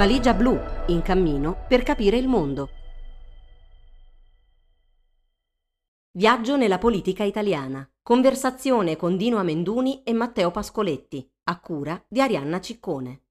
Valigia blu, in cammino per capire il mondo. Viaggio nella politica italiana. Conversazione con Dino Amenduni e Matteo Pascoletti, a cura di Arianna Ciccone.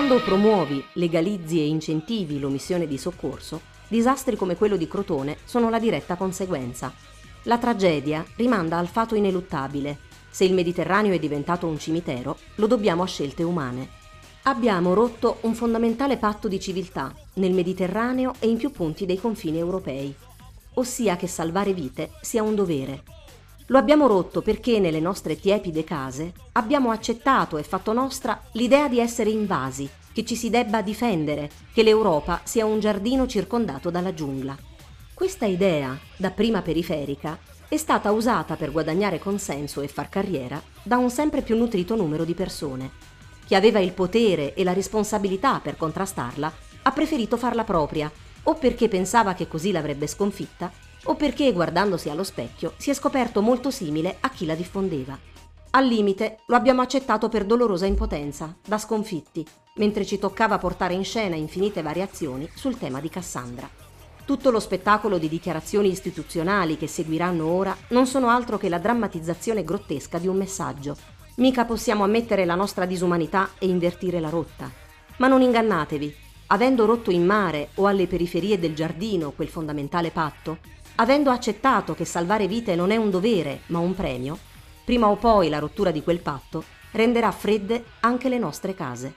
Quando promuovi, legalizzi e incentivi l'omissione di soccorso, disastri come quello di Crotone sono la diretta conseguenza. La tragedia rimanda al fato ineluttabile. Se il Mediterraneo è diventato un cimitero, lo dobbiamo a scelte umane. Abbiamo rotto un fondamentale patto di civiltà nel Mediterraneo e in più punti dei confini europei, ossia che salvare vite sia un dovere. Lo abbiamo rotto perché nelle nostre tiepide case abbiamo accettato e fatto nostra l'idea di essere invasi, che ci si debba difendere, che l'Europa sia un giardino circondato dalla giungla. Questa idea, dapprima periferica, è stata usata per guadagnare consenso e far carriera da un sempre più nutrito numero di persone. Chi aveva il potere e la responsabilità per contrastarla ha preferito farla propria, o perché pensava che così l'avrebbe sconfitta, o perché guardandosi allo specchio si è scoperto molto simile a chi la diffondeva. Al limite lo abbiamo accettato per dolorosa impotenza, da sconfitti, mentre ci toccava portare in scena infinite variazioni sul tema di Cassandra. Tutto lo spettacolo di dichiarazioni istituzionali che seguiranno ora non sono altro che la drammatizzazione grottesca di un messaggio. Mica possiamo ammettere la nostra disumanità e invertire la rotta. Ma non ingannatevi, avendo rotto in mare o alle periferie del giardino quel fondamentale patto, avendo accettato che salvare vite non è un dovere, ma un premio, prima o poi la rottura di quel patto renderà fredde anche le nostre case.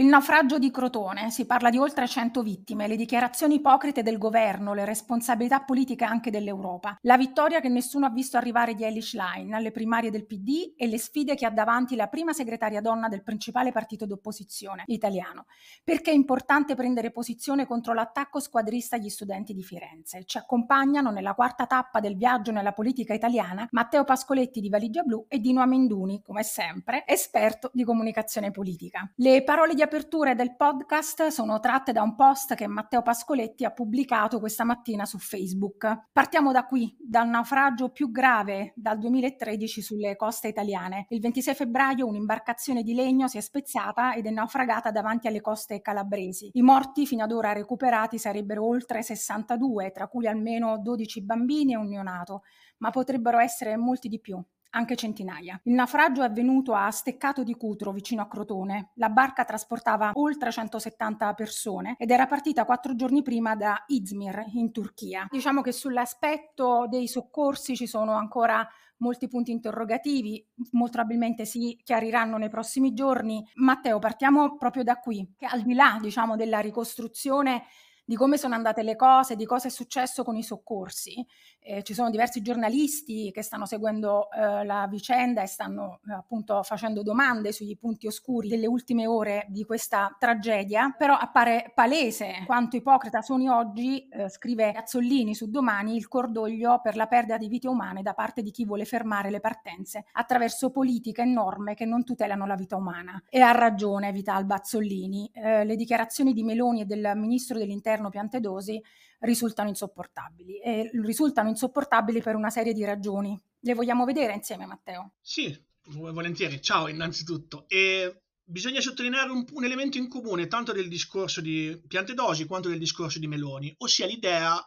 Il naufragio di Crotone, si parla di oltre 100 vittime, le dichiarazioni ipocrite del governo, le responsabilità politiche anche dell'Europa, la vittoria che nessuno ha visto arrivare di Elish Line alle primarie del PD e le sfide che ha davanti la prima segretaria donna del principale partito d'opposizione italiano. Perché è importante prendere posizione contro l'attacco squadrista agli studenti di Firenze. Ci accompagnano nella quarta tappa del viaggio nella politica italiana Matteo Pascoletti di Valigia Blu e Dino Amenduni, come sempre, esperto di comunicazione politica. Le parole di aperture del podcast sono tratte da un post che Matteo Pascoletti ha pubblicato questa mattina su Facebook. Partiamo da qui, dal naufragio più grave dal 2013 sulle coste italiane. Il 26 febbraio un'imbarcazione di legno si è spezzata ed è naufragata davanti alle coste calabresi. I morti fino ad ora recuperati sarebbero oltre 62, tra cui almeno 12 bambini e un neonato, ma potrebbero essere molti di più anche centinaia. Il naufragio è avvenuto a Steccato di Cutro, vicino a Crotone. La barca trasportava oltre 170 persone ed era partita quattro giorni prima da Izmir, in Turchia. Diciamo che sull'aspetto dei soccorsi ci sono ancora molti punti interrogativi, molto probabilmente si chiariranno nei prossimi giorni. Matteo, partiamo proprio da qui, che al di là, diciamo, della ricostruzione di come sono andate le cose, di cosa è successo con i soccorsi. Eh, ci sono diversi giornalisti che stanno seguendo eh, la vicenda e stanno eh, appunto facendo domande sui punti oscuri delle ultime ore di questa tragedia, però appare palese quanto ipocrita sono oggi, eh, scrive Azzollini su Domani, il cordoglio per la perdita di vite umane da parte di chi vuole fermare le partenze attraverso politiche e norme che non tutelano la vita umana. E ha ragione Vital Bazzollini. Eh, le dichiarazioni di Meloni e del ministro dell'interno governo Piantedosi risultano insopportabili e risultano insopportabili per una serie di ragioni. Le vogliamo vedere insieme, Matteo? Sì, volentieri. Ciao innanzitutto. E bisogna sottolineare un, un elemento in comune tanto del discorso di Piantedosi quanto del discorso di Meloni, ossia l'idea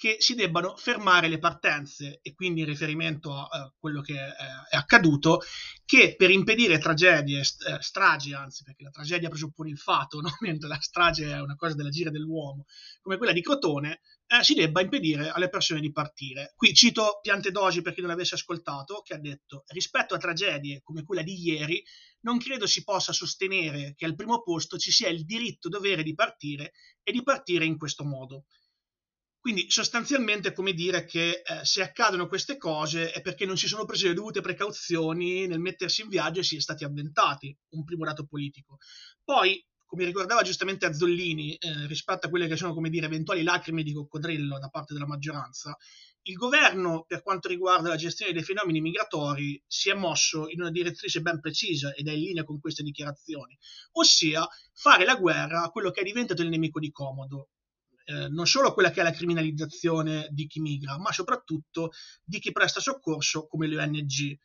che si debbano fermare le partenze e quindi in riferimento a, a quello che è, è, accaduto, che per impedire tragedie, st- eh, stragi anzi, perché la tragedia presuppone il fatto, no? mentre la strage è una cosa dell'agire dell'uomo, come quella di Crotone, eh, si debba impedire alle persone di partire. Qui cito Piantedosi per chi non l'avesse ascoltato, che ha detto rispetto a tragedie come quella di ieri, non credo si possa sostenere che al primo posto ci sia il diritto dovere di partire e di partire in questo modo. Quindi sostanzialmente è come dire che eh, se accadono queste cose è perché non si sono prese le dovute precauzioni nel mettersi in viaggio e si è stati avventati, un primo dato politico. Poi, come ricordava giustamente Azzolini, eh, rispetto a quelle che sono, come dire, eventuali lacrime di coccodrillo da parte della maggioranza, il governo, per quanto riguarda la gestione dei fenomeni migratori, si è mosso in una direttrice ben precisa ed è in linea con queste dichiarazioni, ossia fare la guerra a quello che è diventato il nemico di comodo, eh, non solo quella che è la criminalizzazione di chi migra, ma soprattutto di chi presta soccorso come le ONG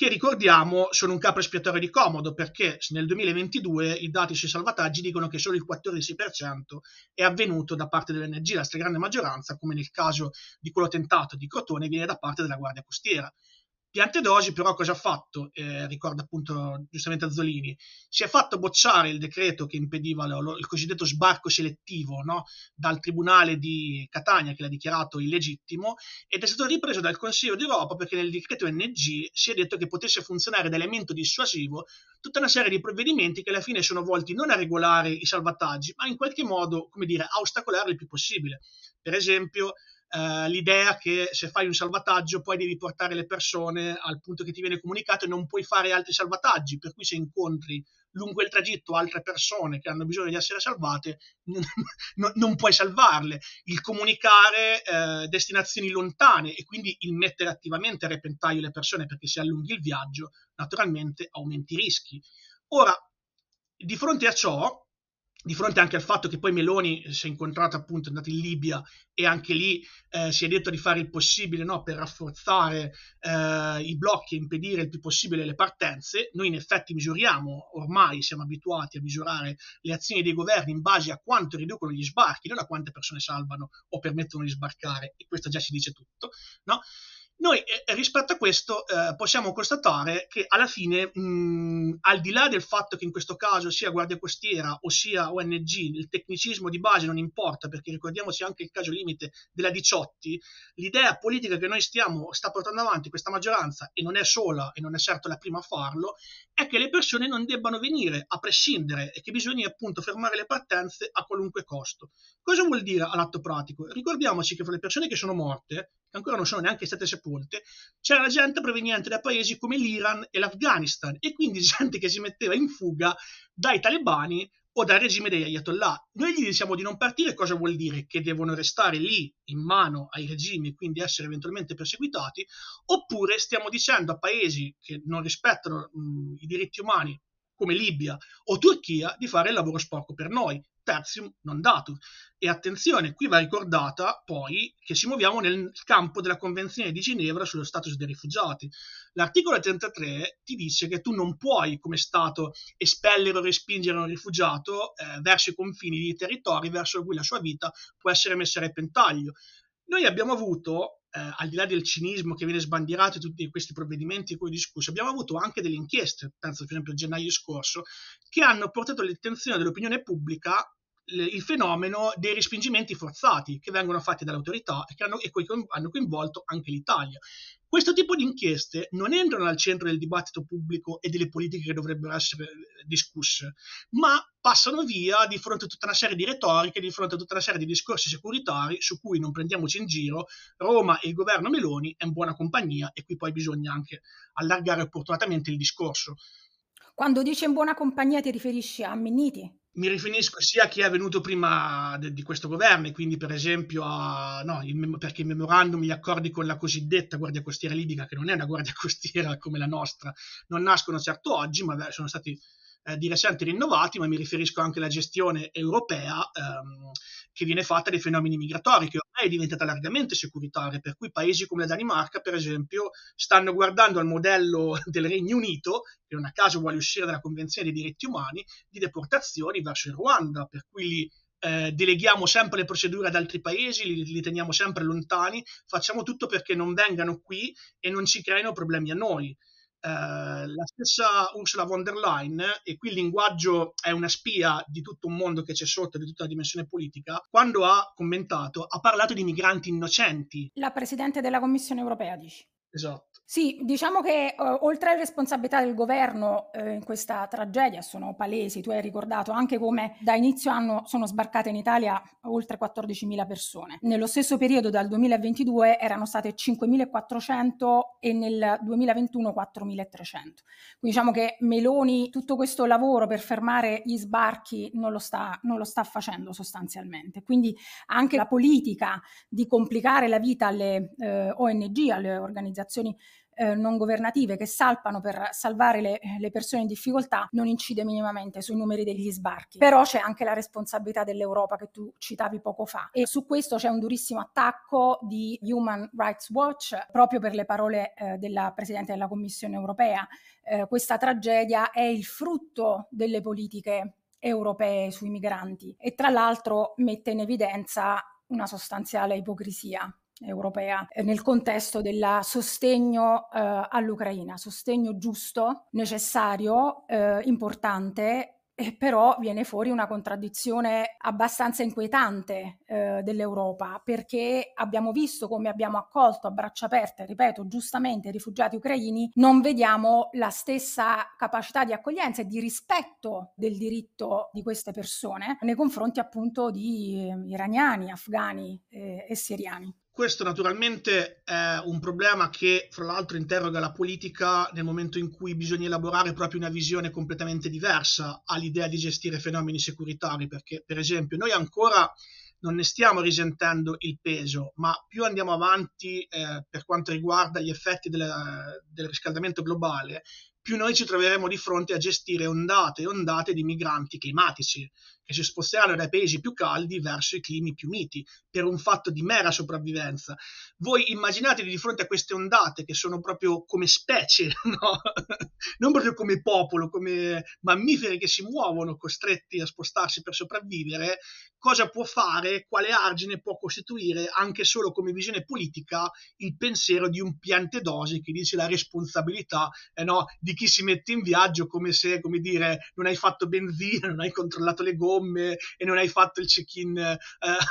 che ricordiamo sono un capo espiatorio di comodo perché nel 2022 i dati sui salvataggi dicono che solo il 14% è avvenuto da parte dell'ONG, la stragrande maggioranza, come nel caso di quello tentato di Crotone, viene da parte della Guardia Costiera. Piantedosi però cosa ha fatto? Eh, ricorda appunto giustamente Azzolini, si è fatto bocciare il decreto che impediva lo, lo, il cosiddetto sbarco selettivo no? dal Tribunale di Catania che l'ha dichiarato illegittimo ed è stato ripreso dal Consiglio d'Europa perché nel decreto NG si è detto che potesse funzionare da elemento dissuasivo tutta una serie di provvedimenti che alla fine sono volti non a regolare i salvataggi ma in qualche modo, come dire, a ostacolare il più possibile. Per esempio, Uh, l'idea che se fai un salvataggio poi devi portare le persone al punto che ti viene comunicato e non puoi fare altri salvataggi, per cui se incontri lungo il tragitto altre persone che hanno bisogno di essere salvate, non, non, puoi salvarle. Il comunicare uh, destinazioni lontane e quindi il mettere attivamente a repentaglio le persone perché se allunghi il viaggio, naturalmente aumenti i rischi. Ora, di fronte a ciò, di fronte anche al fatto che poi Meloni si è incontrata appunto, è andata in Libia e anche lì eh, si è detto di fare il possibile no, per rafforzare eh, i blocchi e impedire il più possibile le partenze, noi in effetti misuriamo, ormai siamo abituati a misurare le azioni dei governi in base a quanto riducono gli sbarchi, non a quante persone salvano o permettono di sbarcare, e questo già si dice tutto, no? Noi eh, rispetto a questo eh, possiamo constatare che alla fine, mh, al di là del fatto che in questo caso sia Guardia Costiera o sia ONG, il tecnicismo di base non importa, perché ricordiamoci anche il caso limite della Diciotti, l'idea politica che noi stiamo, sta portando avanti questa maggioranza, e non è sola e non è certo la prima a farlo, è che le persone non debbano venire a prescindere e che bisogna appunto fermare le partenze a qualunque costo. Cosa vuol dire all'atto pratico? Ricordiamoci che fra le persone che sono morte che ancora non sono neanche state sepolte, c'era gente proveniente da paesi come l'Iran e l'Afghanistan e quindi gente che si metteva in fuga dai talebani o dal regime degli ayatollah. Noi gli diciamo di non partire, cosa vuol dire? Che devono restare lì in mano ai regimi e quindi essere eventualmente perseguitati, oppure stiamo dicendo a paesi che non rispettano mh, i diritti umani come Libia o Turchia di fare il lavoro sporco per noi tertium non datur. E attenzione, qui va ricordata poi che ci muoviamo nel campo della Convenzione di Ginevra sullo status dei rifugiati. L'articolo 33 ti dice che tu non puoi, come Stato, espellere o respingere un rifugiato eh, verso i confini di territori verso cui la sua vita può essere messa a repentaglio. Noi abbiamo avuto eh, al di là del cinismo che viene sbandierato e tutti questi provvedimenti di cui ho discusso, abbiamo avuto anche delle inchieste, penso per esempio a gennaio scorso, che hanno portato all'attenzione dell'opinione pubblica il fenomeno dei respingimenti forzati che vengono fatti dalle autorità e che hanno, e hanno coinvolto anche l'Italia. Questo tipo di inchieste non entrano al centro del dibattito pubblico e delle politiche che dovrebbero essere eh, discusse, ma passano via di fronte a tutta una serie di retoriche, di fronte a tutta una serie di discorsi securitari su cui non prendiamoci in giro. Roma e il governo Meloni è in buona compagnia e qui poi bisogna anche allargare opportunamente il discorso. Quando dici in buona compagnia ti riferisci a Minniti? Mi riferisco sia a chi è venuto prima de, di questo governo, e quindi per esempio a, no, il, perché i memorandum, gli accordi con la cosiddetta Guardia Costiera libica, che non è una Guardia Costiera come la nostra, non nascono certo oggi, ma sono stati eh, di recente rinnovati, ma mi riferisco anche alla gestione europea ehm, che viene fatta dei fenomeni migratori, che ormai è diventata largamente securitaria, per cui paesi come la Danimarca, per esempio, stanno guardando al modello del Regno Unito, che non a caso vuole uscire dalla Convenzione dei diritti umani, di deportazioni verso il Ruanda, per cui lì eh, deleghiamo sempre le procedure ad altri paesi, li, li, teniamo sempre lontani, facciamo tutto perché non vengano qui e non ci creino problemi a noi. Eh, la stessa Ursula von der Leyen, e qui il linguaggio è una spia di tutto un mondo che c'è sotto, di tutta la dimensione politica, quando ha commentato, ha parlato di migranti innocenti. La Presidente della Commissione europea, dici? Esatto. Sì, diciamo che uh, oltre alle responsabilità del governo uh, in questa tragedia sono palesi, tu hai ricordato anche come da inizio anno sono sbarcate in Italia oltre 14.000 persone. Nello stesso periodo dal 2022 erano state 5.400 e nel 2021 4.300. Quindi diciamo che Meloni tutto questo lavoro per fermare gli sbarchi non lo sta, non lo sta facendo sostanzialmente. Quindi anche la politica di complicare la vita alle eh, ONG, alle organizzazioni eh, non governative che salpano per salvare le, le, persone in difficoltà non incide minimamente sui numeri degli sbarchi. Però c'è anche la responsabilità dell'Europa che tu citavi poco fa e su questo c'è un durissimo attacco di Human Rights Watch proprio per le parole eh, della Presidente della Commissione europea. Eh, questa tragedia è il frutto delle politiche europee sui migranti e tra l'altro mette in evidenza una sostanziale ipocrisia europea eh, nel contesto del sostegno eh, all'Ucraina, sostegno giusto, necessario, eh, importante eh, però viene fuori una contraddizione abbastanza inquietante eh, dell'Europa, perché abbiamo visto come abbiamo accolto a braccia aperte, ripeto, giustamente i rifugiati ucraini, non vediamo la stessa capacità di accoglienza e di rispetto del diritto di queste persone nei confronti appunto di eh, iraniani, afghani eh, e siriani. Questo naturalmente è un problema che, fra l'altro, interroga la politica nel momento in cui bisogna elaborare proprio una visione completamente diversa all'idea di gestire fenomeni securitari, perché, per esempio, noi ancora non ne stiamo risentendo il peso, ma più andiamo avanti eh, per quanto riguarda gli effetti del, del riscaldamento globale, più noi ci troveremo di fronte a gestire ondate e ondate di migranti climatici che si sposteranno dai paesi più caldi verso i climi più miti per un fatto di mera sopravvivenza. Voi immaginatevi di fronte a queste ondate che sono proprio come specie, no? non proprio come popolo, come mammiferi che si muovono costretti a spostarsi per sopravvivere, cosa può fare, quale argine può costituire anche solo come visione politica il pensiero di un piantedosi che dice la responsabilità eh no, di chi si mette in viaggio come se, come dire, non hai fatto benzina, non hai controllato le gomme, gomme e non hai fatto il check-in eh,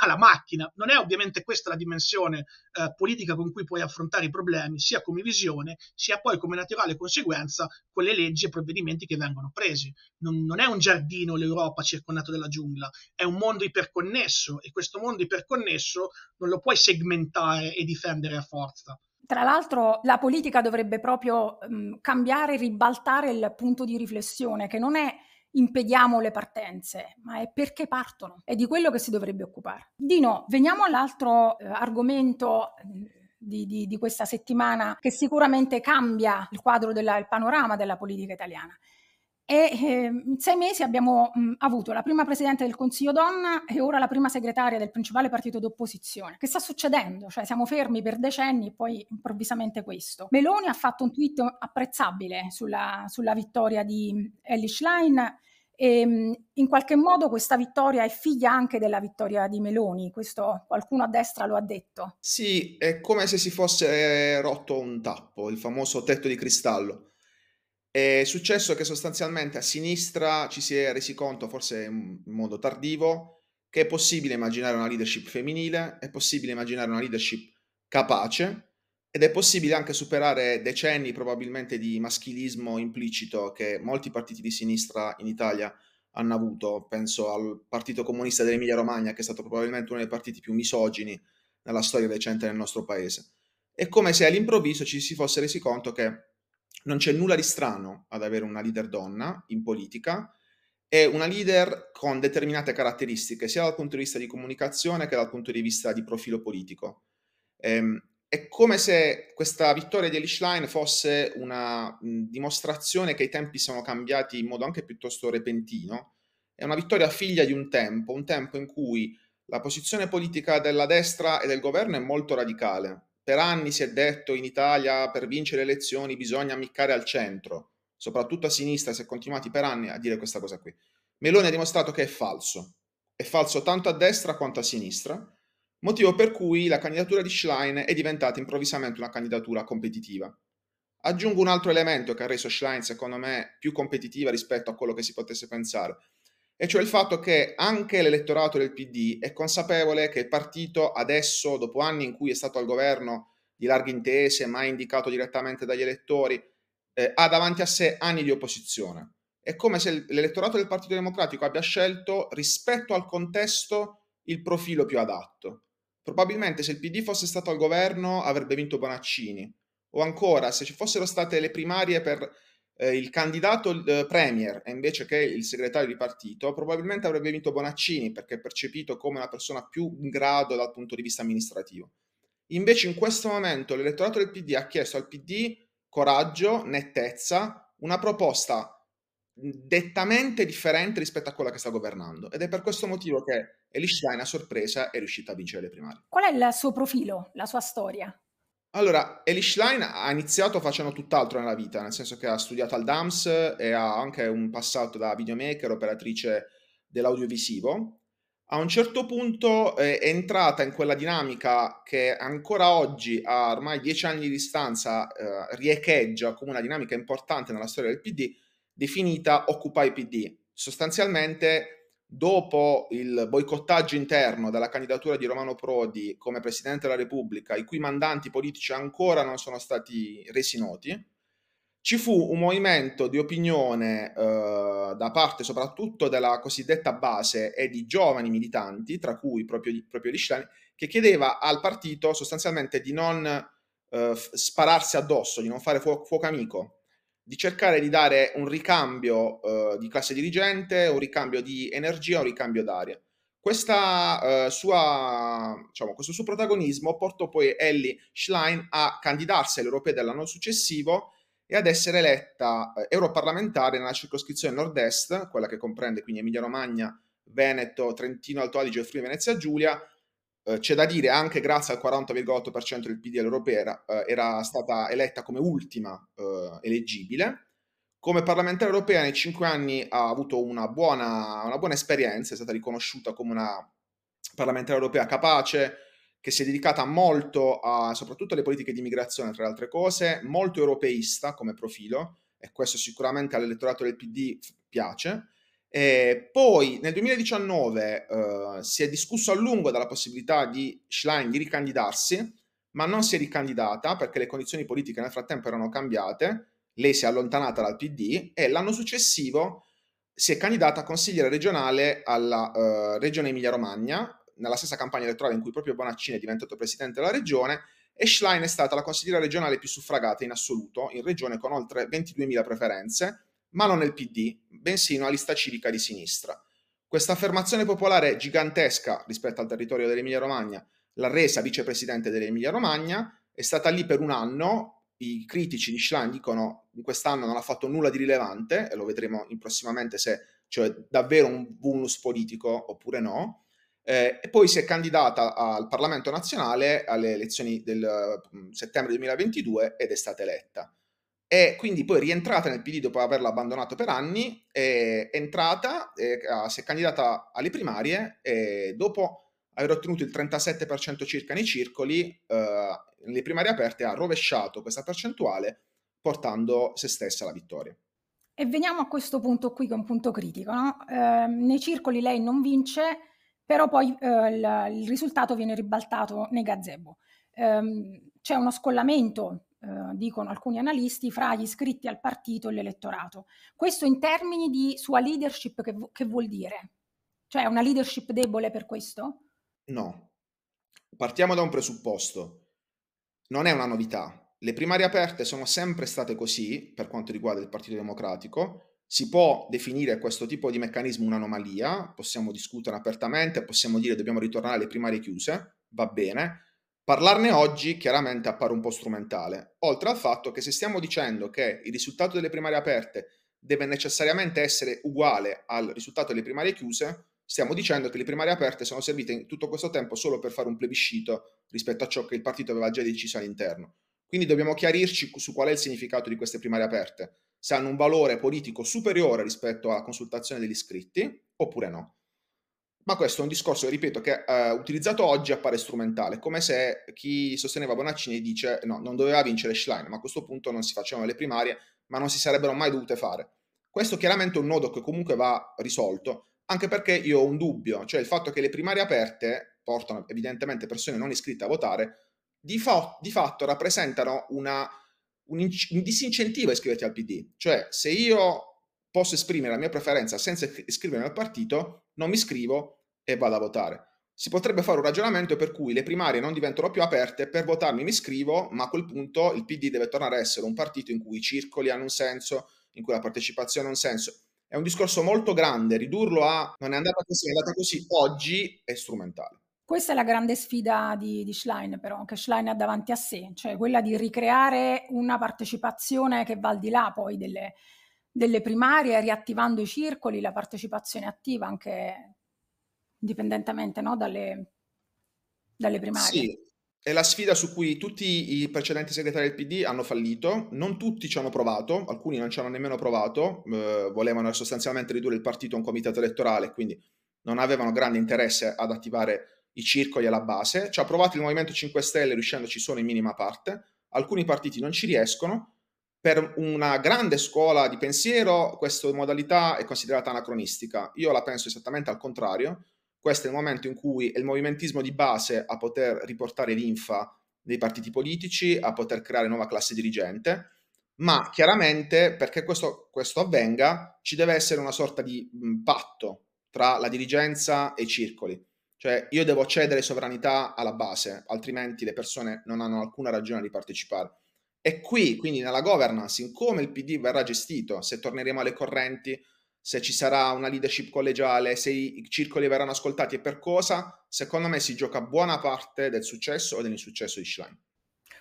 alla macchina. Non è ovviamente questa la dimensione eh, politica con cui puoi affrontare i problemi, sia come visione, sia poi come naturale conseguenza con le leggi e provvedimenti che vengono presi. Non, non è un giardino l'Europa circondato dalla giungla, è un mondo iperconnesso e questo mondo iperconnesso non lo puoi segmentare e difendere a forza. Tra l'altro la politica dovrebbe proprio um, cambiare, ribaltare il punto di riflessione, che non è impediamo le partenze, ma è perché partono. È di quello che si dovrebbe occupare. Dino, veniamo all'altro eh, argomento eh, di, di, di, questa settimana che sicuramente cambia il quadro, del panorama della politica italiana. E eh, in sei mesi abbiamo mh, avuto la prima presidente del Consiglio donna e ora la prima segretaria del principale partito d'opposizione. Che sta succedendo? Cioè siamo fermi per decenni e poi improvvisamente questo. Meloni ha fatto un tweet apprezzabile sulla, sulla vittoria di Ellie Schlein e in qualche modo questa vittoria è figlia anche della vittoria di Meloni, questo qualcuno a destra lo ha detto. Sì, è come se si fosse rotto un tappo, il famoso tetto di cristallo. È successo che sostanzialmente a sinistra ci si è resi conto, forse in modo tardivo, che è possibile immaginare una leadership femminile, è possibile immaginare una leadership capace ed è possibile anche superare decenni probabilmente di maschilismo implicito che molti partiti di sinistra in Italia hanno avuto. Penso al Partito Comunista dell'Emilia Romagna, che è stato probabilmente uno dei partiti più misogini nella storia recente del nostro paese. È come se all'improvviso ci si fosse resi conto che non c'è nulla di strano ad avere una leader donna in politica e una leader con determinate caratteristiche, sia dal punto di vista di comunicazione che dal punto di vista di profilo politico. Ehm, è come se questa vittoria di Elish Line fosse una mh, dimostrazione che i tempi sono cambiati in modo anche piuttosto repentino. È una vittoria figlia di un tempo, un tempo in cui la posizione politica della destra e del governo è molto radicale, per anni si è detto in Italia per vincere le elezioni bisogna ammiccare al centro, soprattutto a sinistra si è continuati per anni a dire questa cosa qui. Meloni ha dimostrato che è falso, è falso tanto a destra quanto a sinistra, motivo per cui la candidatura di Schlein è diventata improvvisamente una candidatura competitiva. Aggiungo un altro elemento che ha reso Schlein, secondo me, più competitiva rispetto a quello che si potesse pensare, e cioè il fatto che anche l'elettorato del PD è consapevole che il partito adesso, dopo anni in cui è stato al governo di larghe intese, mai indicato direttamente dagli elettori, eh, ha davanti a sé anni di opposizione. È come se l'elettorato del Partito Democratico abbia scelto rispetto al contesto il profilo più adatto. Probabilmente se il PD fosse stato al governo avrebbe vinto Bonaccini, o ancora se ci fossero state le primarie per eh, il candidato eh, premier invece che il segretario di partito, probabilmente avrebbe vinto Bonaccini perché è percepito come una persona più in grado dal punto di vista amministrativo. Invece in questo momento l'elettorato del PD ha chiesto al PD coraggio, nettezza, una proposta dettamente differente rispetto a quella che sta governando ed è per questo motivo che Eli Schlein a sorpresa è riuscita a vincere le primarie. Qual è il suo profilo, la sua storia? Allora, Eli Schlein ha iniziato facendo tutt'altro nella vita, nel senso che ha studiato al DAMS e ha anche un passato da videomaker, operatrice dell'audiovisivo. A un certo punto è entrata in quella dinamica che ancora oggi, a ormai dieci anni di distanza, eh, riecheggia come una dinamica importante nella storia del PD, definita Occupy PD. Sostanzialmente dopo il boicottaggio interno della candidatura di Romano Prodi come Presidente della Repubblica, i cui mandanti politici ancora non sono stati resi noti, ci fu un movimento di opinione eh, da parte soprattutto della cosiddetta base e di giovani militanti, tra cui proprio, proprio Lischlani, che chiedeva al partito sostanzialmente di non eh, spararsi addosso, di non fare fu- fuoco amico, di cercare di dare un ricambio uh, di classe dirigente, un ricambio di energia, un ricambio d'aria. Questa, uh, sua, diciamo, questo suo protagonismo portò poi Ellie Schlein a candidarsi alle europee dell'anno successivo e ad essere eletta uh, europarlamentare nella circoscrizione nord-est, quella che comprende quindi Emilia-Romagna, Veneto, Trentino, Alto Adige e Friuli Venezia Giulia, eh, c'è da dire anche grazie al 40,8% del PD all'europea eh, era stata eletta come ultima eh, eleggibile. Come parlamentare europea nei cinque anni ha avuto una buona, una buona esperienza, è stata riconosciuta come una parlamentare europea capace, che si è dedicata molto a, soprattutto alle politiche di immigrazione, tra le altre cose, molto europeista come profilo, e questo sicuramente all'elettorato del PD piace. E poi nel 2019 uh, si è discusso a lungo della possibilità di Schlein di ricandidarsi, ma non si è ricandidata perché le condizioni politiche nel frattempo erano cambiate, lei si è allontanata dal PD e l'anno successivo si è candidata a consigliere regionale alla uh, regione Emilia-Romagna, nella stessa campagna elettorale in cui proprio Bonaccini è diventato presidente della regione, e Schlein è stata la consigliera regionale più suffragata in assoluto in regione con oltre 22.000 preferenze, ma non nel PD, bensì una lista civica di sinistra. Questa affermazione popolare gigantesca rispetto al territorio dell'Emilia-Romagna l'ha resa vicepresidente dell'Emilia-Romagna, è stata lì per un anno, i critici di Schlein dicono in quest'anno non ha fatto nulla di rilevante, e lo vedremo prossimamente se cioè davvero un vulnus politico oppure no, eh, e poi si è candidata al Parlamento nazionale alle elezioni del uh, settembre 2022 ed è stata eletta e quindi poi rientrata nel PD dopo averlo abbandonato per anni, è entrata, è, si è candidata alle primarie e dopo aver ottenuto il 37% circa nei circoli, eh, nelle primarie aperte ha rovesciato questa percentuale portando se stessa alla vittoria. E veniamo a questo punto qui che è un punto critico. No? Eh, nei circoli lei non vince, però poi eh, il, il, risultato viene ribaltato nei gazebo. Eh, c'è uno scollamento eh, dicono alcuni analisti, fra gli iscritti al partito e l'elettorato. Questo in termini di sua leadership che, che vuol dire? Cioè una leadership debole per questo? No. Partiamo da un presupposto. Non è una novità. Le primarie aperte sono sempre state così per quanto riguarda il Partito Democratico. Si può definire questo tipo di meccanismo un'anomalia, possiamo discutere apertamente, possiamo dire dobbiamo ritornare alle primarie chiuse, va bene, Parlarne oggi chiaramente appare un po' strumentale, oltre al fatto che se stiamo dicendo che il risultato delle primarie aperte deve necessariamente essere uguale al risultato delle primarie chiuse, stiamo dicendo che le primarie aperte sono servite in tutto questo tempo solo per fare un plebiscito rispetto a ciò che il partito aveva già deciso all'interno. Quindi dobbiamo chiarirci su qual è il significato di queste primarie aperte, se hanno un valore politico superiore rispetto alla consultazione degli iscritti oppure no. Ma questo è un discorso, ripeto, che eh, utilizzato oggi appare strumentale, come se chi sosteneva Bonaccini dice no, non doveva vincere Schlein, ma a questo punto non si facevano le primarie, ma non si sarebbero mai dovute fare. Questo chiaramente è un nodo che comunque va risolto, anche perché io ho un dubbio, cioè il fatto che le primarie aperte portano evidentemente persone non iscritte a votare, di, fa- di fatto rappresentano una, un, in- un disincentivo a iscriverti al PD. Cioè, se io posso esprimere la mia preferenza senza iscrivermi al partito, non mi iscrivo e vado a votare. Si potrebbe fare un ragionamento per cui le primarie non diventano più aperte, per votarmi mi iscrivo, ma a quel punto il PD deve tornare a essere un partito in cui i circoli hanno un senso, in cui la partecipazione ha un senso. È un discorso molto grande, ridurlo a non è andata così, è andata così, oggi è strumentale. Questa è la grande sfida di, di Schlein, però, che Schlein ha davanti a sé, cioè quella di ricreare una partecipazione che va al di là poi delle, delle primarie, riattivando i circoli, la partecipazione attiva anche indipendentemente no, dalle, dalle primarie. Sì, è la sfida su cui tutti i precedenti segretari del PD hanno fallito, non tutti ci hanno provato, alcuni non ci hanno nemmeno provato, eh, volevano sostanzialmente ridurre il partito a un comitato elettorale, quindi non avevano grande interesse ad attivare i circoli alla base. Ci ha provato il Movimento 5 Stelle riuscendoci solo in minima parte, alcuni partiti non ci riescono. Per una grande scuola di pensiero questa modalità è considerata anacronistica. Io la penso esattamente al contrario questo è il momento in cui è il movimentismo di base a poter riportare linfa dei partiti politici, a poter creare nuova classe dirigente, ma chiaramente perché questo, questo avvenga ci deve essere una sorta di mh, patto tra la dirigenza e i circoli. Cioè io devo cedere sovranità alla base, altrimenti le persone non hanno alcuna ragione di partecipare. E qui, quindi nella governance, in come il PD verrà gestito, se torneremo alle correnti, se ci sarà una leadership collegiale, se i circoli verranno ascoltati e per cosa, secondo me si gioca buona parte del successo o dell'insuccesso di Schlein.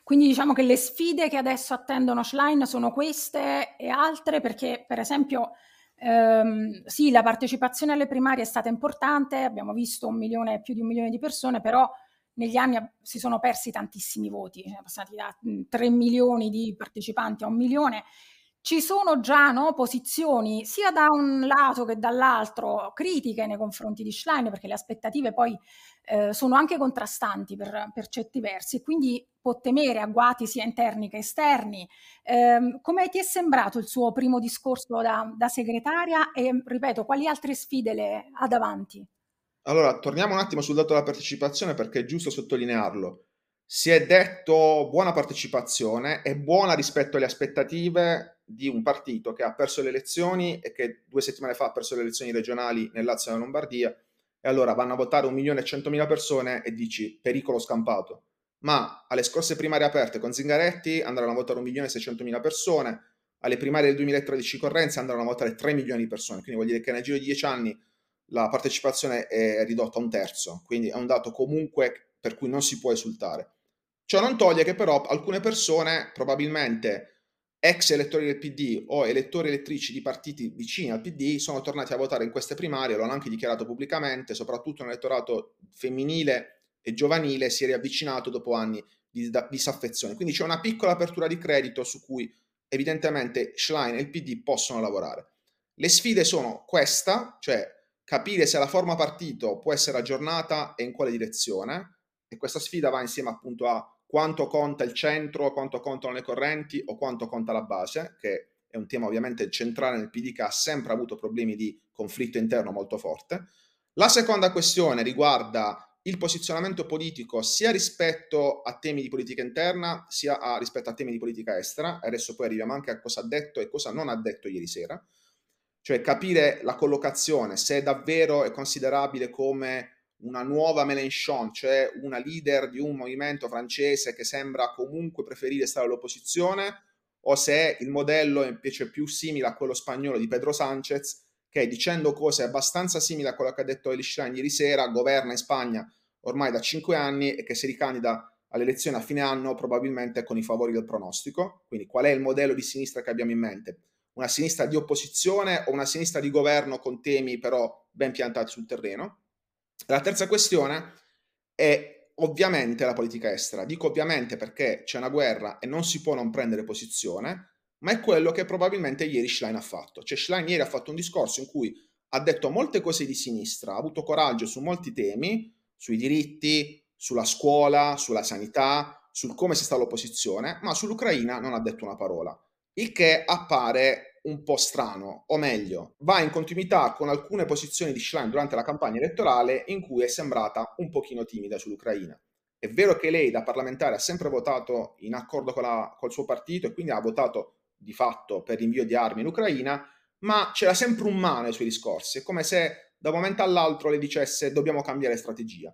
Quindi diciamo che le sfide che adesso attendono Schlein sono queste e altre perché per esempio ehm, sì, la partecipazione alle primarie è stata importante, abbiamo visto un milione, più di un milione di persone, però negli anni si sono persi tantissimi voti, siamo passati da 3 milioni di partecipanti a un milione ci sono già no, posizioni sia da un lato che dall'altro critiche nei confronti di Schlein, perché le aspettative poi eh, sono anche contrastanti per, per, certi versi, e quindi può temere agguati sia interni che esterni. Eh, come ti è sembrato il suo primo discorso da, da segretaria e, ripeto, quali altre sfide le ha davanti? Allora, torniamo un attimo sul dato della partecipazione perché è giusto sottolinearlo. Si è detto buona partecipazione e buona rispetto alle aspettative di un partito che ha perso le elezioni e che due settimane fa ha perso le elezioni regionali nel Lazio e nella Lombardia e allora vanno a votare un milione e centomila persone e dici pericolo scampato. Ma alle scorse primarie aperte con Zingaretti andranno a votare un milione e seicentomila persone, alle primarie del 2013 con Renzi andranno a votare 3 milioni di persone, quindi vuol dire che nel giro di 10 anni la partecipazione è ridotta a un terzo, quindi è un dato comunque per cui non si può esultare. Ciò non toglie che però alcune persone, probabilmente ex elettori del PD o elettori elettrici di partiti vicini al PD, sono tornati a votare in queste primarie, lo hanno anche dichiarato pubblicamente, soprattutto nell'elettorato femminile e giovanile si è riavvicinato dopo anni di disaffezione. Quindi c'è una piccola apertura di credito su cui evidentemente Schlein e il PD possono lavorare. Le sfide sono questa, cioè capire se la forma partito può essere aggiornata e in quale direzione, e questa sfida va insieme appunto a quanto conta il centro, quanto contano le correnti o quanto conta la base, che è un tema ovviamente centrale nel PD che ha sempre avuto problemi di conflitto interno molto forte. La seconda questione riguarda il posizionamento politico sia rispetto a temi di politica interna sia a, rispetto a temi di politica estera. Adesso poi arriviamo anche a cosa ha detto e cosa non ha detto ieri sera. Cioè capire la collocazione, se davvero è considerabile come una nuova Mélenchon, cioè una leader di un movimento francese che sembra comunque preferire stare all'opposizione, o se il modello è invece più simile a quello spagnolo di Pedro Sánchez, che dicendo cose abbastanza simili a quello che ha detto Eli Schlein ieri sera, governa in Spagna ormai da cinque anni e che si ricandida alle elezioni a fine anno probabilmente con i favori del pronostico. Quindi qual è il modello di sinistra che abbiamo in mente? Una sinistra di opposizione o una sinistra di governo con temi però ben piantati sul terreno? La terza questione è ovviamente la politica estera. Dico ovviamente perché c'è una guerra e non si può non prendere posizione, ma è quello che probabilmente ieri Schlein ha fatto. Cioè Schlein ieri ha fatto un discorso in cui ha detto molte cose di sinistra, ha avuto coraggio su molti temi, sui diritti, sulla scuola, sulla sanità, sul come si sta l'opposizione, ma sull'Ucraina non ha detto una parola. Il che appare un po' strano, o meglio, va in continuità con alcune posizioni di Schlein durante la campagna elettorale in cui è sembrata un pochino timida sull'Ucraina. È vero che lei da parlamentare ha sempre votato in accordo con la, col suo partito e quindi ha votato di fatto per l'invio di armi in Ucraina, ma c'era sempre un ma nei suoi discorsi. È come se da un momento all'altro le dicesse dobbiamo cambiare strategia.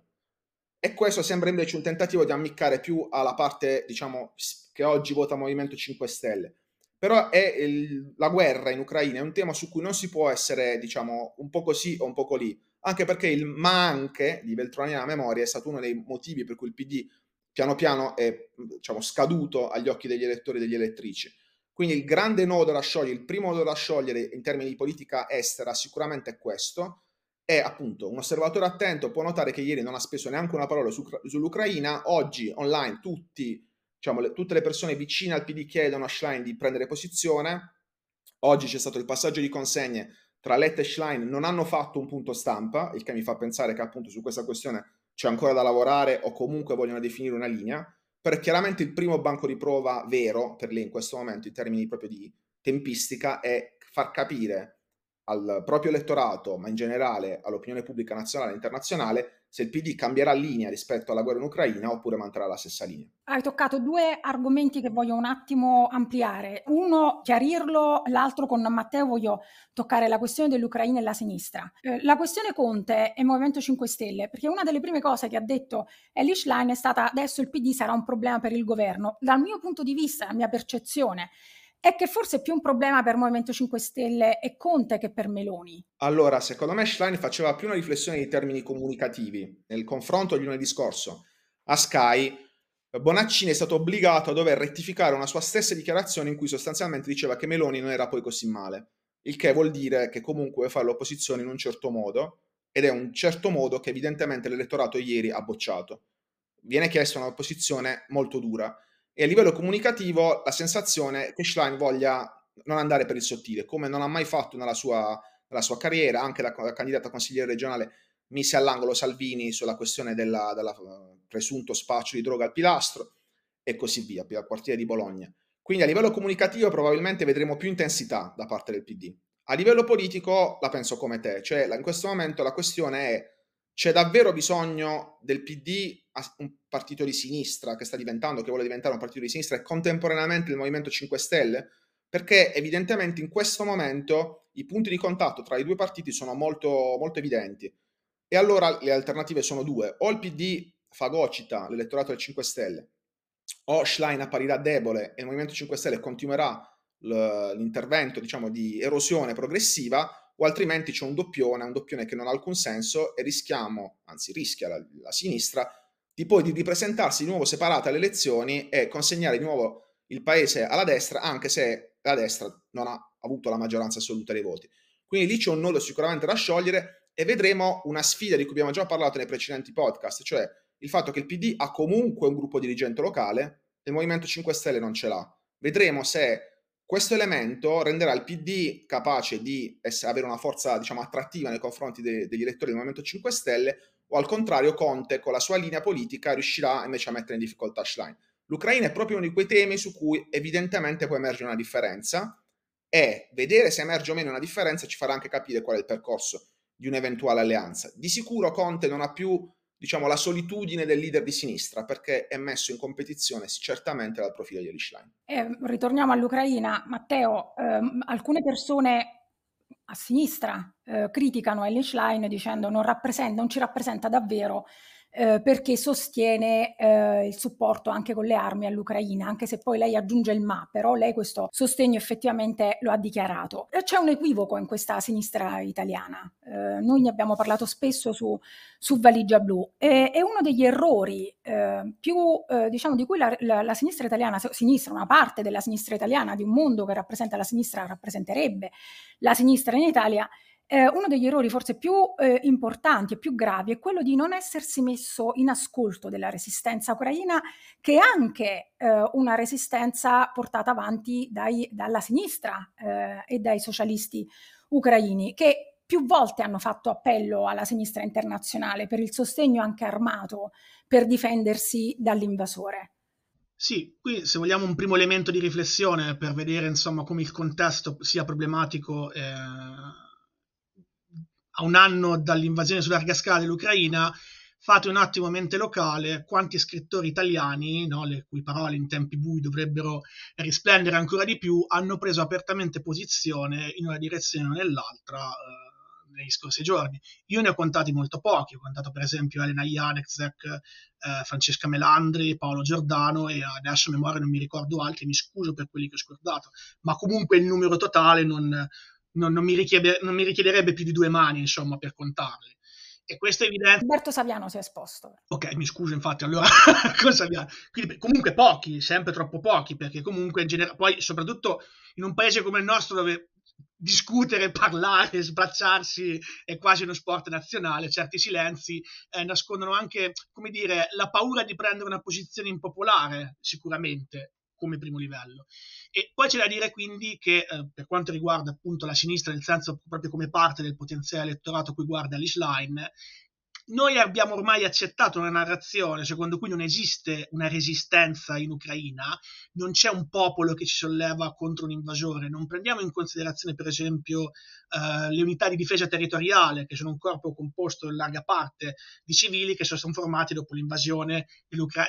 E questo sembra invece un tentativo di ammiccare più alla parte, diciamo, che oggi vota Movimento 5 Stelle. Però il, la guerra in Ucraina è un tema su cui non si può essere, diciamo, un po' così o un po' lì, anche perché il ma anche di Veltroniana memoria è stato uno dei motivi per cui il PD piano piano è diciamo, scaduto agli occhi degli elettori e degli elettrici. Quindi il grande nodo da sciogliere, il primo nodo da sciogliere in termini di politica estera sicuramente è questo, e appunto un osservatore attento può notare che ieri non ha speso neanche una parola su, sull'Ucraina, oggi online tutti, diciamo, le, tutte le persone vicine al PD chiedono a Schlein di prendere posizione, oggi c'è stato il passaggio di consegne tra Letta e Schlein, non hanno fatto un punto stampa, il che mi fa pensare che appunto su questa questione c'è ancora da lavorare o comunque vogliono definire una linea, per chiaramente il primo banco di prova vero per lei in questo momento in termini proprio di tempistica è far capire al proprio elettorato, ma in generale all'opinione pubblica nazionale e internazionale, se il PD cambierà linea rispetto alla guerra in Ucraina oppure manterrà la stessa linea. Hai toccato due argomenti che voglio un attimo ampliare. Uno, chiarirlo, l'altro con Matteo voglio toccare la questione dell'Ucraina e la sinistra. Eh, la questione Conte e Movimento 5 Stelle, perché una delle prime cose che ha detto Elish Line è stata adesso il PD sarà un problema per il governo. Dal mio punto di vista, la mia percezione è che forse è più un problema per Movimento 5 Stelle e Conte che per Meloni. Allora, secondo me Schlein faceva più una riflessione in termini comunicativi. Nel confronto di lunedì scorso a Sky, Bonaccini è stato obbligato a dover rettificare una sua stessa dichiarazione in cui sostanzialmente diceva che Meloni non era poi così male. Il che vuol dire che comunque fa l'opposizione in un certo modo, ed è un certo modo che evidentemente l'elettorato ieri ha bocciato. Viene chiesta una posizione molto dura e a livello comunicativo la sensazione è che Schlein voglia non andare per il sottile, come non ha mai fatto nella sua, nella sua carriera, anche da, da candidato a consigliere regionale mise all'angolo Salvini sulla questione del presunto spaccio di droga al pilastro e così via, al quartiere di Bologna. Quindi a livello comunicativo probabilmente vedremo più intensità da parte del PD. A livello politico la penso come te, cioè in questo momento la questione è c'è davvero bisogno del PD, un partito di sinistra che sta diventando, che vuole diventare un partito di sinistra e contemporaneamente il Movimento 5 Stelle? Perché evidentemente in questo momento i punti di contatto tra i due partiti sono molto, molto evidenti. E allora le alternative sono due. O il PD fagocita l'elettorato del 5 Stelle, o Schlein apparirà debole e il Movimento 5 Stelle continuerà l'intervento diciamo, di erosione progressiva, o altrimenti c'è un doppione, un doppione che non ha alcun senso e rischiamo, anzi rischia la, la sinistra, di poi di ripresentarsi di nuovo separata alle elezioni e consegnare di nuovo il paese alla destra, anche se la destra non ha avuto la maggioranza assoluta dei voti. Quindi lì c'è un nodo sicuramente da sciogliere e vedremo una sfida di cui abbiamo già parlato nei precedenti podcast, cioè il fatto che il PD ha comunque un gruppo dirigente locale e il Movimento 5 Stelle non ce l'ha. Vedremo se questo elemento renderà il PD capace di essere, avere una forza diciamo, attrattiva nei confronti de- degli elettori del Movimento 5 Stelle o al contrario Conte con la sua linea politica riuscirà invece a mettere in difficoltà Schlein. L'Ucraina è proprio uno di quei temi su cui evidentemente può emergere una differenza e vedere se emerge o meno una differenza ci farà anche capire qual è il percorso di un'eventuale alleanza. Di sicuro Conte non ha più diciamo, la solitudine del leader di sinistra, perché è messo in competizione certamente dal profilo di Elish Eh, ritorniamo all'Ucraina. Matteo, ehm, alcune persone a sinistra eh, criticano Elish Line dicendo non, non ci rappresenta davvero eh, perché sostiene eh, il supporto anche con le armi all'Ucraina, anche se poi lei aggiunge il ma, però lei questo sostegno effettivamente lo ha dichiarato. C'è un equivoco in questa sinistra italiana, eh, noi ne abbiamo parlato spesso su, su Valigia Blu, e, è uno degli errori eh, più, eh, diciamo, di cui la, la, la sinistra italiana, sinistra, una parte della sinistra italiana, di un mondo che rappresenta la sinistra, rappresenterebbe la sinistra in Italia, eh, uno degli errori forse più eh, importanti e più gravi è quello di non essersi messo in ascolto della resistenza ucraina, che è anche eh, una resistenza portata avanti dai, dalla sinistra eh, e dai socialisti ucraini, che più volte hanno fatto appello alla sinistra internazionale per il sostegno anche armato per difendersi dall'invasore. Sì, qui se vogliamo un primo elemento di riflessione per vedere insomma come il contesto sia problematico eh, a un anno dall'invasione su larga scala dell'Ucraina, fate un attimo mente locale, quanti scrittori italiani, no, le cui parole in tempi bui dovrebbero risplendere ancora di più, hanno preso apertamente posizione in una direzione o nell'altra eh, negli scorsi giorni. Io ne ho contati molto pochi, ho contato per esempio Elena Janeczek, eh, Francesca Melandri, Paolo Giordano e adesso a memoria non mi ricordo altri, mi scuso per quelli che ho scordato, ma comunque il numero totale non, non, non, mi, richiede, non mi richiederebbe più di due mani, insomma, per contarli. E questo è evidente. Alberto Saviano si è esposto. Ok, mi scuso infatti, allora con Saviano. Quindi, comunque pochi, sempre troppo pochi, perché comunque in generale, poi soprattutto in un paese come il nostro dove discutere, parlare, sbracciarsi è quasi uno sport nazionale, certi silenzi eh, nascondono anche, come dire, la paura di prendere una posizione impopolare, sicuramente, come primo livello. E poi c'è da dire quindi che eh, per quanto riguarda appunto la sinistra, nel senso proprio come parte del potenziale elettorato a cui guarda Alice Line, noi abbiamo ormai accettato una narrazione secondo cui non esiste una resistenza in Ucraina, non c'è un popolo che ci solleva contro un invasore, non prendiamo in considerazione per esempio eh, le unità di difesa territoriale, che sono un corpo composto in larga parte di civili che sono stati formati dopo l'invasione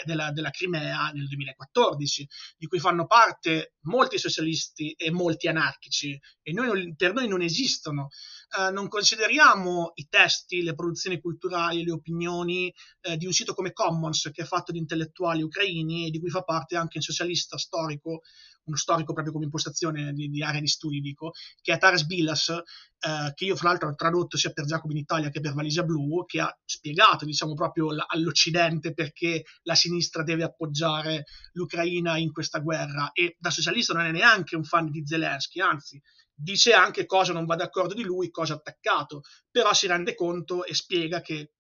della, della Crimea nel 2014, di cui fanno parte molti socialisti e molti anarchici, e noi, per noi non esistono. Eh, non consideriamo i testi, le produzioni culturali, le opinioni eh, di un sito come Commons, che è fatto di intellettuali ucraini e di cui fa parte anche un socialista storico, uno storico proprio come impostazione di, di area di studi, dico, che è Taras Bilas, eh, che io fra l'altro ho tradotto sia per Giacomo in Italia che per Valigia Blu, che ha spiegato, diciamo, proprio l- all'Occidente perché la sinistra deve appoggiare l'Ucraina in questa guerra. E da socialista non è neanche un fan di Zelensky, anzi, dice anche cosa non va d'accordo di lui, cosa ha attaccato, però si rende conto e spiega che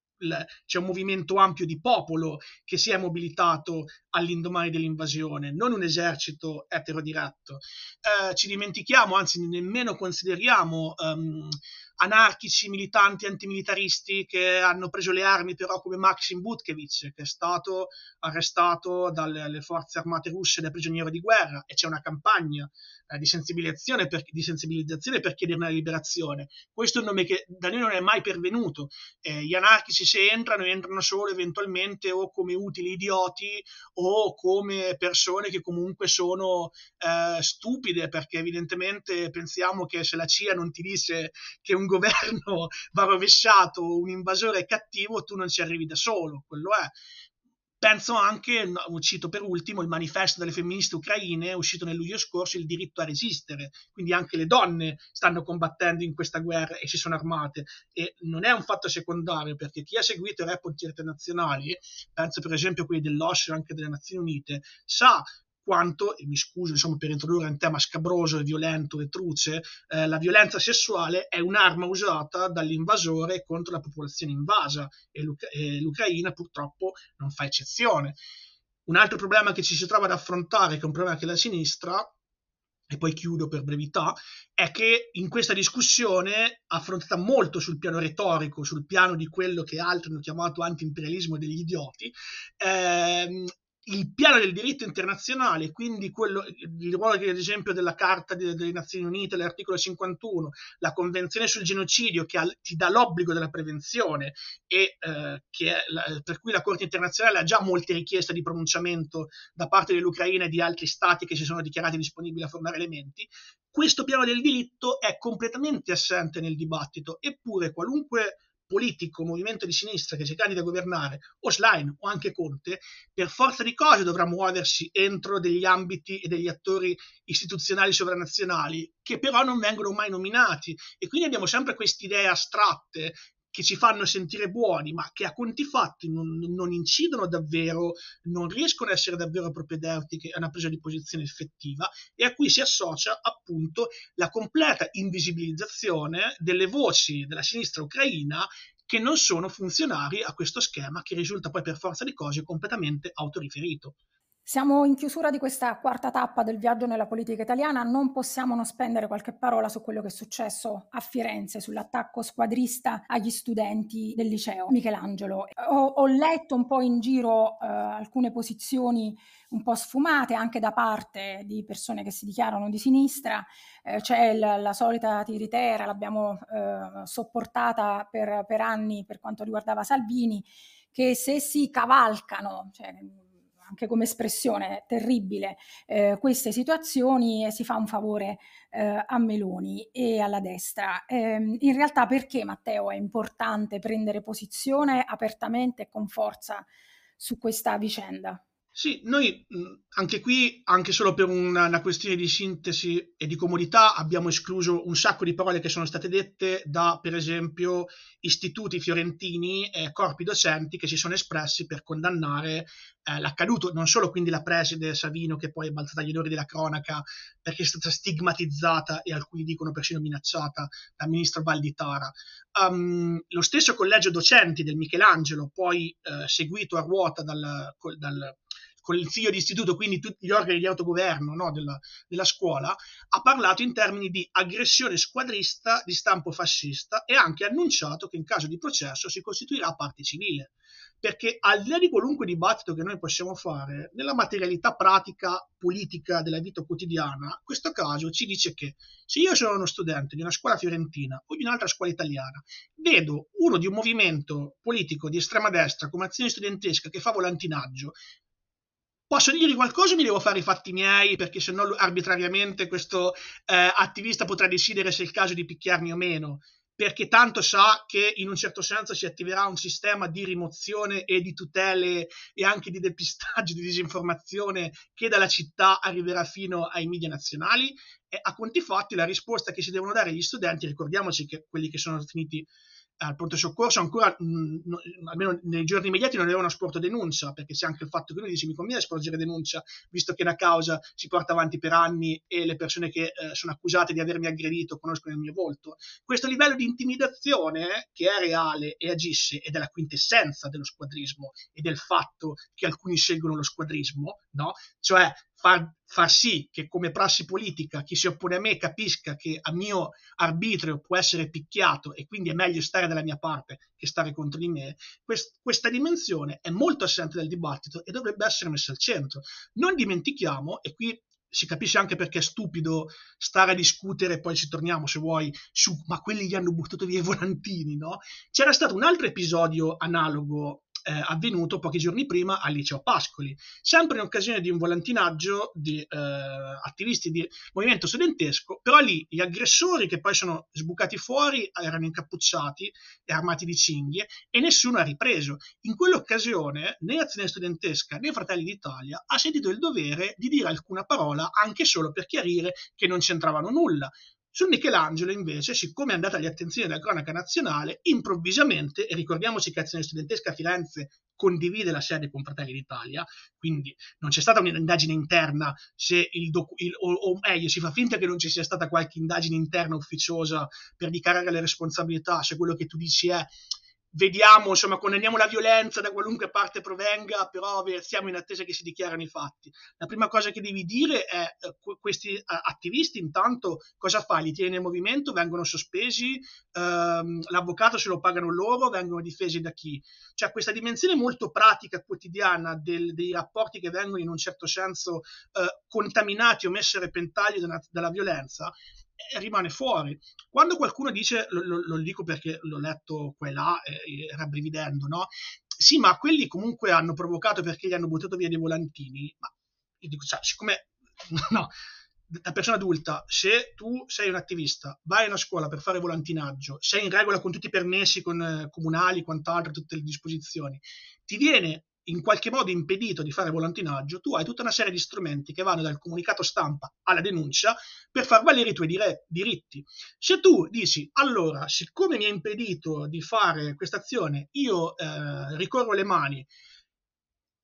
c'è un movimento ampio di popolo che si è mobilitato all'indomani dell'invasione, non un esercito eterodiretto. Eh, ci dimentichiamo, anzi nemmeno consideriamo um, anarchici, militanti, antimilitaristi che hanno preso le armi però come Maxim Butkevich, che è stato arrestato dalle forze armate russe da prigioniero di guerra e c'è una campagna eh, di, sensibilizzazione per, di, sensibilizzazione per, chiedere una liberazione. Questo è un nome che da noi non è mai pervenuto. Eh, gli anarchici se entrano, entrano solo eventualmente o come utili idioti o come persone che comunque sono eh, stupide perché evidentemente pensiamo che se la CIA non ti disse che un governo va rovesciato, un invasore è cattivo, tu non ci arrivi da solo, quello è. Penso anche, cito per ultimo, il manifesto delle femministe ucraine uscito nel luglio scorso, il diritto a resistere. Quindi anche le donne stanno combattendo in questa guerra e si sono armate. E non è un fatto secondario, perché chi ha seguito i report internazionali, penso per esempio a quelli dell'OSCE o anche delle Nazioni Unite, sa quanto, e mi scuso insomma, per introdurre un tema scabroso e violento e truce, eh, la violenza sessuale è un'arma usata dall'invasore contro la popolazione invasa e, l'Uc- e l'Ucraina purtroppo non fa eccezione. Un altro problema che ci si trova ad affrontare, che è un problema che la sinistra, e poi chiudo per brevità, è che in questa discussione, affrontata molto sul piano retorico, sul piano di quello che altri hanno chiamato anti-imperialismo degli idioti, ehm, il piano del diritto internazionale, quindi quello, il ruolo ad esempio della Carta delle Nazioni Unite, l'articolo 51, la Convenzione sul genocidio che ha, ti dà l'obbligo della prevenzione e eh, la, per cui la Corte internazionale ha già molte richieste di pronunciamento da parte dell'Ucraina e di altri stati che si sono dichiarati disponibili a formare elementi, questo piano del diritto è completamente assente nel dibattito, eppure qualunque politico, movimento di sinistra che si candida a governare, o Schlein o anche Conte, per forza di cose dovrà muoversi entro degli ambiti e degli attori istituzionali sovranazionali che però non vengono mai nominati. E quindi abbiamo sempre queste idee astratte che ci fanno sentire buoni, ma che a conti fatti non, non, incidono davvero, non riescono a essere davvero propedeutiche a una presa di posizione effettiva e a cui si associa appunto la completa invisibilizzazione delle voci della sinistra ucraina che non sono funzionari a questo schema che risulta poi per forza di cose completamente autoriferito. Siamo in chiusura di questa quarta tappa del viaggio nella politica italiana, non possiamo non spendere qualche parola su quello che è successo a Firenze, sull'attacco squadrista agli studenti del liceo Michelangelo. Ho, ho letto un po' in giro eh, alcune posizioni un po' sfumate anche da parte di persone che si dichiarano di sinistra, eh, c'è la, la, solita tiritera, l'abbiamo eh, sopportata per, per anni per quanto riguardava Salvini, che se si cavalcano, cioè, anche come espressione terribile, eh, queste situazioni e si fa un favore eh, a Meloni e alla destra. Eh, in realtà perché Matteo è importante prendere posizione apertamente e con forza su questa vicenda? Sì, noi anche qui, anche solo per una, una, questione di sintesi e di comodità, abbiamo escluso un sacco di parole che sono state dette da, per esempio, istituti fiorentini e corpi docenti che si sono espressi per condannare eh, l'accaduto, non solo quindi la preside Savino che poi è balzata agli onori della cronaca perché è stata stigmatizzata e alcuni dicono persino minacciata dal ministro Valditara. Um, lo stesso collegio docenti del Michelangelo, poi eh, seguito a ruota dal, dal consiglio di istituto, quindi tutti gli organi di autogoverno no, della, della, scuola, ha parlato in termini di aggressione squadrista di stampo fascista e ha anche annunciato che in caso di processo si costituirà parte civile. Perché al di là di qualunque dibattito che noi possiamo fare, nella materialità pratica politica della vita quotidiana, questo caso ci dice che se io sono uno studente di una scuola fiorentina o di un'altra scuola italiana, vedo uno di un movimento politico di estrema destra come azione studentesca che fa volantinaggio, posso dirgli qualcosa o mi devo fare i fatti miei? Perché se no arbitrariamente questo eh, attivista potrà decidere se è il caso di picchiarmi o meno. Perché tanto sa che in un certo senso si attiverà un sistema di rimozione e di tutele e anche di depistaggio di disinformazione che dalla città arriverà fino ai media nazionali. E a conti fatti la risposta che si devono dare agli studenti ricordiamoci che quelli che sono finiti al pronto soccorso ancora, mh, no, almeno nei giorni immediati, non avevano sporto denuncia, perché c'è anche il fatto che lui dice mi conviene sporgere denuncia, visto che la causa si porta avanti per anni e le persone che eh, sono accusate di avermi aggredito conoscono il mio volto. Questo livello di intimidazione che è reale e agisce ed è la quintessenza dello squadrismo e del fatto che alcuni scelgono lo squadrismo, no? Cioè far, far, sì che come prassi politica chi si oppone a me capisca che a mio arbitrio può essere picchiato e quindi è meglio stare dalla mia parte che stare contro di me, quest, questa dimensione è molto assente dal dibattito e dovrebbe essere messa al centro. Non dimentichiamo, e qui si capisce anche perché è stupido stare a discutere, poi ci torniamo se vuoi, su ma quelli gli hanno buttato via i volantini, no? C'era stato un altro episodio analogo eh, avvenuto pochi giorni prima al liceo Pascoli, sempre in occasione di un volantinaggio di eh, attivisti di movimento studentesco, però lì gli aggressori che poi sono sbucati fuori erano incappucciati e armati di cinghie e nessuno ha ripreso. In quell'occasione né l'azione studentesca né Fratelli d'Italia ha sentito il dovere di dire alcuna parola anche solo per chiarire che non c'entravano nulla. Su Michelangelo, invece, siccome è andata alle attenzioni della cronaca nazionale, improvvisamente, e ricordiamoci che Azione Studentesca a Firenze condivide la sede con Fratelli d'Italia, quindi non c'è stata un'indagine interna, se il docu- il, o, o, meglio, si fa finta che non ci sia stata qualche indagine interna ufficiosa per dichiarare le responsabilità, se quello che tu dici è vediamo, insomma, condanniamo la violenza da qualunque parte provenga, però siamo in attesa che si dichiarano i fatti. La prima cosa che devi dire è eh, questi eh, attivisti intanto cosa fa? Li tieni nel movimento, vengono sospesi, ehm, l'avvocato se lo pagano loro, vengono difesi da chi? Cioè questa dimensione molto pratica, quotidiana del, dei rapporti che vengono in un certo senso eh, contaminati o messi a repentaglio dalla, dalla violenza rimane fuori. Quando qualcuno dice, lo, lo, lo, dico perché l'ho letto qua e là, eh, rabbrividendo, no? Sì, ma quelli comunque hanno provocato perché gli hanno buttato via dei volantini. Ma io dico, cioè, siccome, no, da persona adulta, se tu sei un attivista, vai a una scuola per fare volantinaggio, sei in regola con tutti i permessi con, eh, comunali, quant'altro, tutte le disposizioni, ti viene in qualche modo impedito di fare volantinaggio, tu hai tutta una serie di strumenti che vanno dal comunicato stampa alla denuncia per far valere i tuoi dire- diritti. Se tu dici, allora, siccome mi è impedito di fare questa azione, io eh, ricorro le mani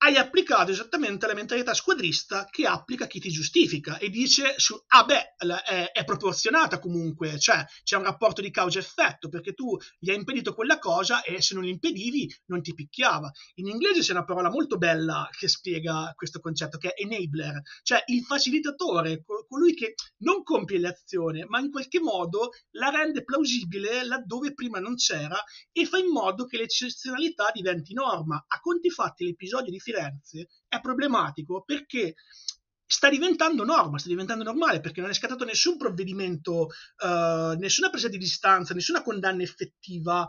hai applicato esattamente la mentalità squadrista che applica chi ti giustifica e dice su, ah beh, è, è proporzionata comunque, cioè c'è un rapporto di causa-effetto perché tu gli hai impedito quella cosa e se non impedivi non ti picchiava. In inglese c'è una parola molto bella che spiega questo concetto che è enabler, cioè il facilitatore, colui che non compie l'azione ma in qualche modo la rende plausibile laddove prima non c'era e fa in modo che l'eccezionalità diventi norma. A conti fatti l'episodio di Firenze è problematico perché sta diventando norma, sta diventando normale perché non è scattato nessun provvedimento, uh, nessuna presa di distanza, nessuna condanna effettiva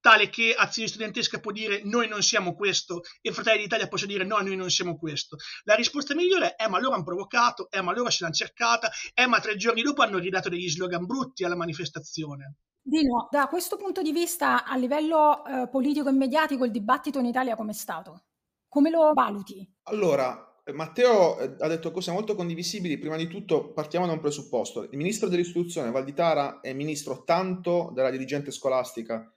tale che Azione Studentesca può dire noi non siamo questo e Fratelli d'Italia possa dire no, noi non siamo questo. La risposta migliore è ma loro hanno provocato, è ma loro se l'hanno cercata, è ma tre giorni dopo hanno ridato degli slogan brutti alla manifestazione. Dino, da questo punto di vista, a livello eh, politico e mediatico, il dibattito in Italia come è stato? Come lo valuti? Allora, eh, Matteo eh, ha detto cose molto condivisibili. Prima di tutto partiamo da un presupposto. Il ministro dell'istruzione, Valditara, è ministro tanto della dirigente scolastica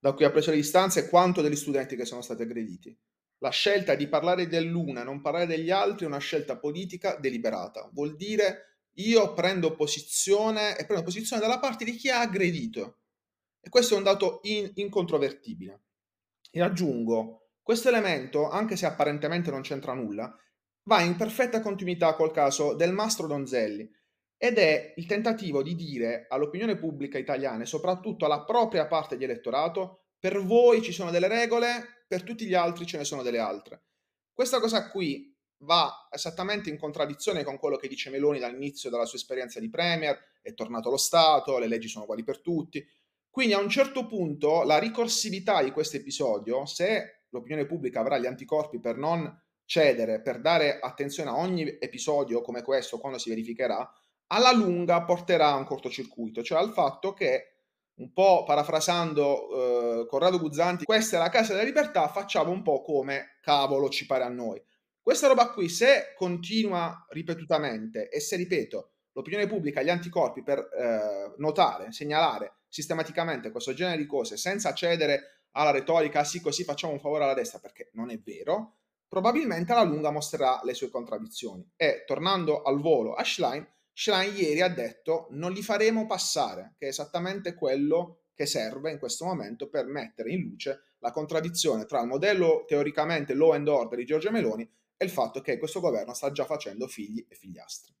da cui ha preso le distanze quanto degli studenti che sono stati aggrediti. La scelta di parlare dell'una e non parlare degli altri è una scelta politica deliberata. Vuol dire io prendo posizione e prendo posizione dalla parte di chi ha aggredito. E questo è un dato in, incontrovertibile. E aggiungo, questo elemento, anche se apparentemente non c'entra nulla, va in perfetta continuità col caso del mastro Donzelli, ed è il tentativo di dire all'opinione pubblica italiana e soprattutto alla propria parte di elettorato per voi ci sono delle regole, per tutti gli altri ce ne sono delle altre. Questa cosa qui va esattamente in contraddizione con quello che dice Meloni dall'inizio della sua esperienza di Premier, è tornato lo Stato, le leggi sono uguali per tutti. Quindi a un certo punto la ricorsività di questo episodio, se l'opinione pubblica avrà gli anticorpi per non cedere, per dare attenzione a ogni episodio come questo quando si verificherà, alla lunga porterà a un cortocircuito, cioè al fatto che, un po' parafrasando eh, Corrado Guzzanti, questa è la casa della libertà, facciamo un po' come cavolo ci pare a noi. Questa roba qui, se continua ripetutamente e se, ripeto, l'opinione pubblica, gli anticorpi per eh, notare, segnalare sistematicamente questo genere di cose senza cedere alla retorica, sì, così facciamo un favore alla destra, perché non è vero, probabilmente alla lunga mostrerà le sue contraddizioni. E tornando al volo a Schlein, Schlein ieri ha detto non li faremo passare, che è esattamente quello che serve in questo momento per mettere in luce la contraddizione tra il modello teoricamente law and order di Giorgia Meloni e il fatto che questo governo sta già facendo figli e figliastri.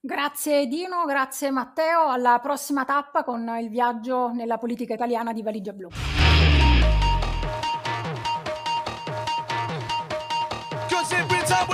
Grazie Dino, grazie Matteo, alla prossima tappa con il viaggio nella politica italiana di Valigia Blu.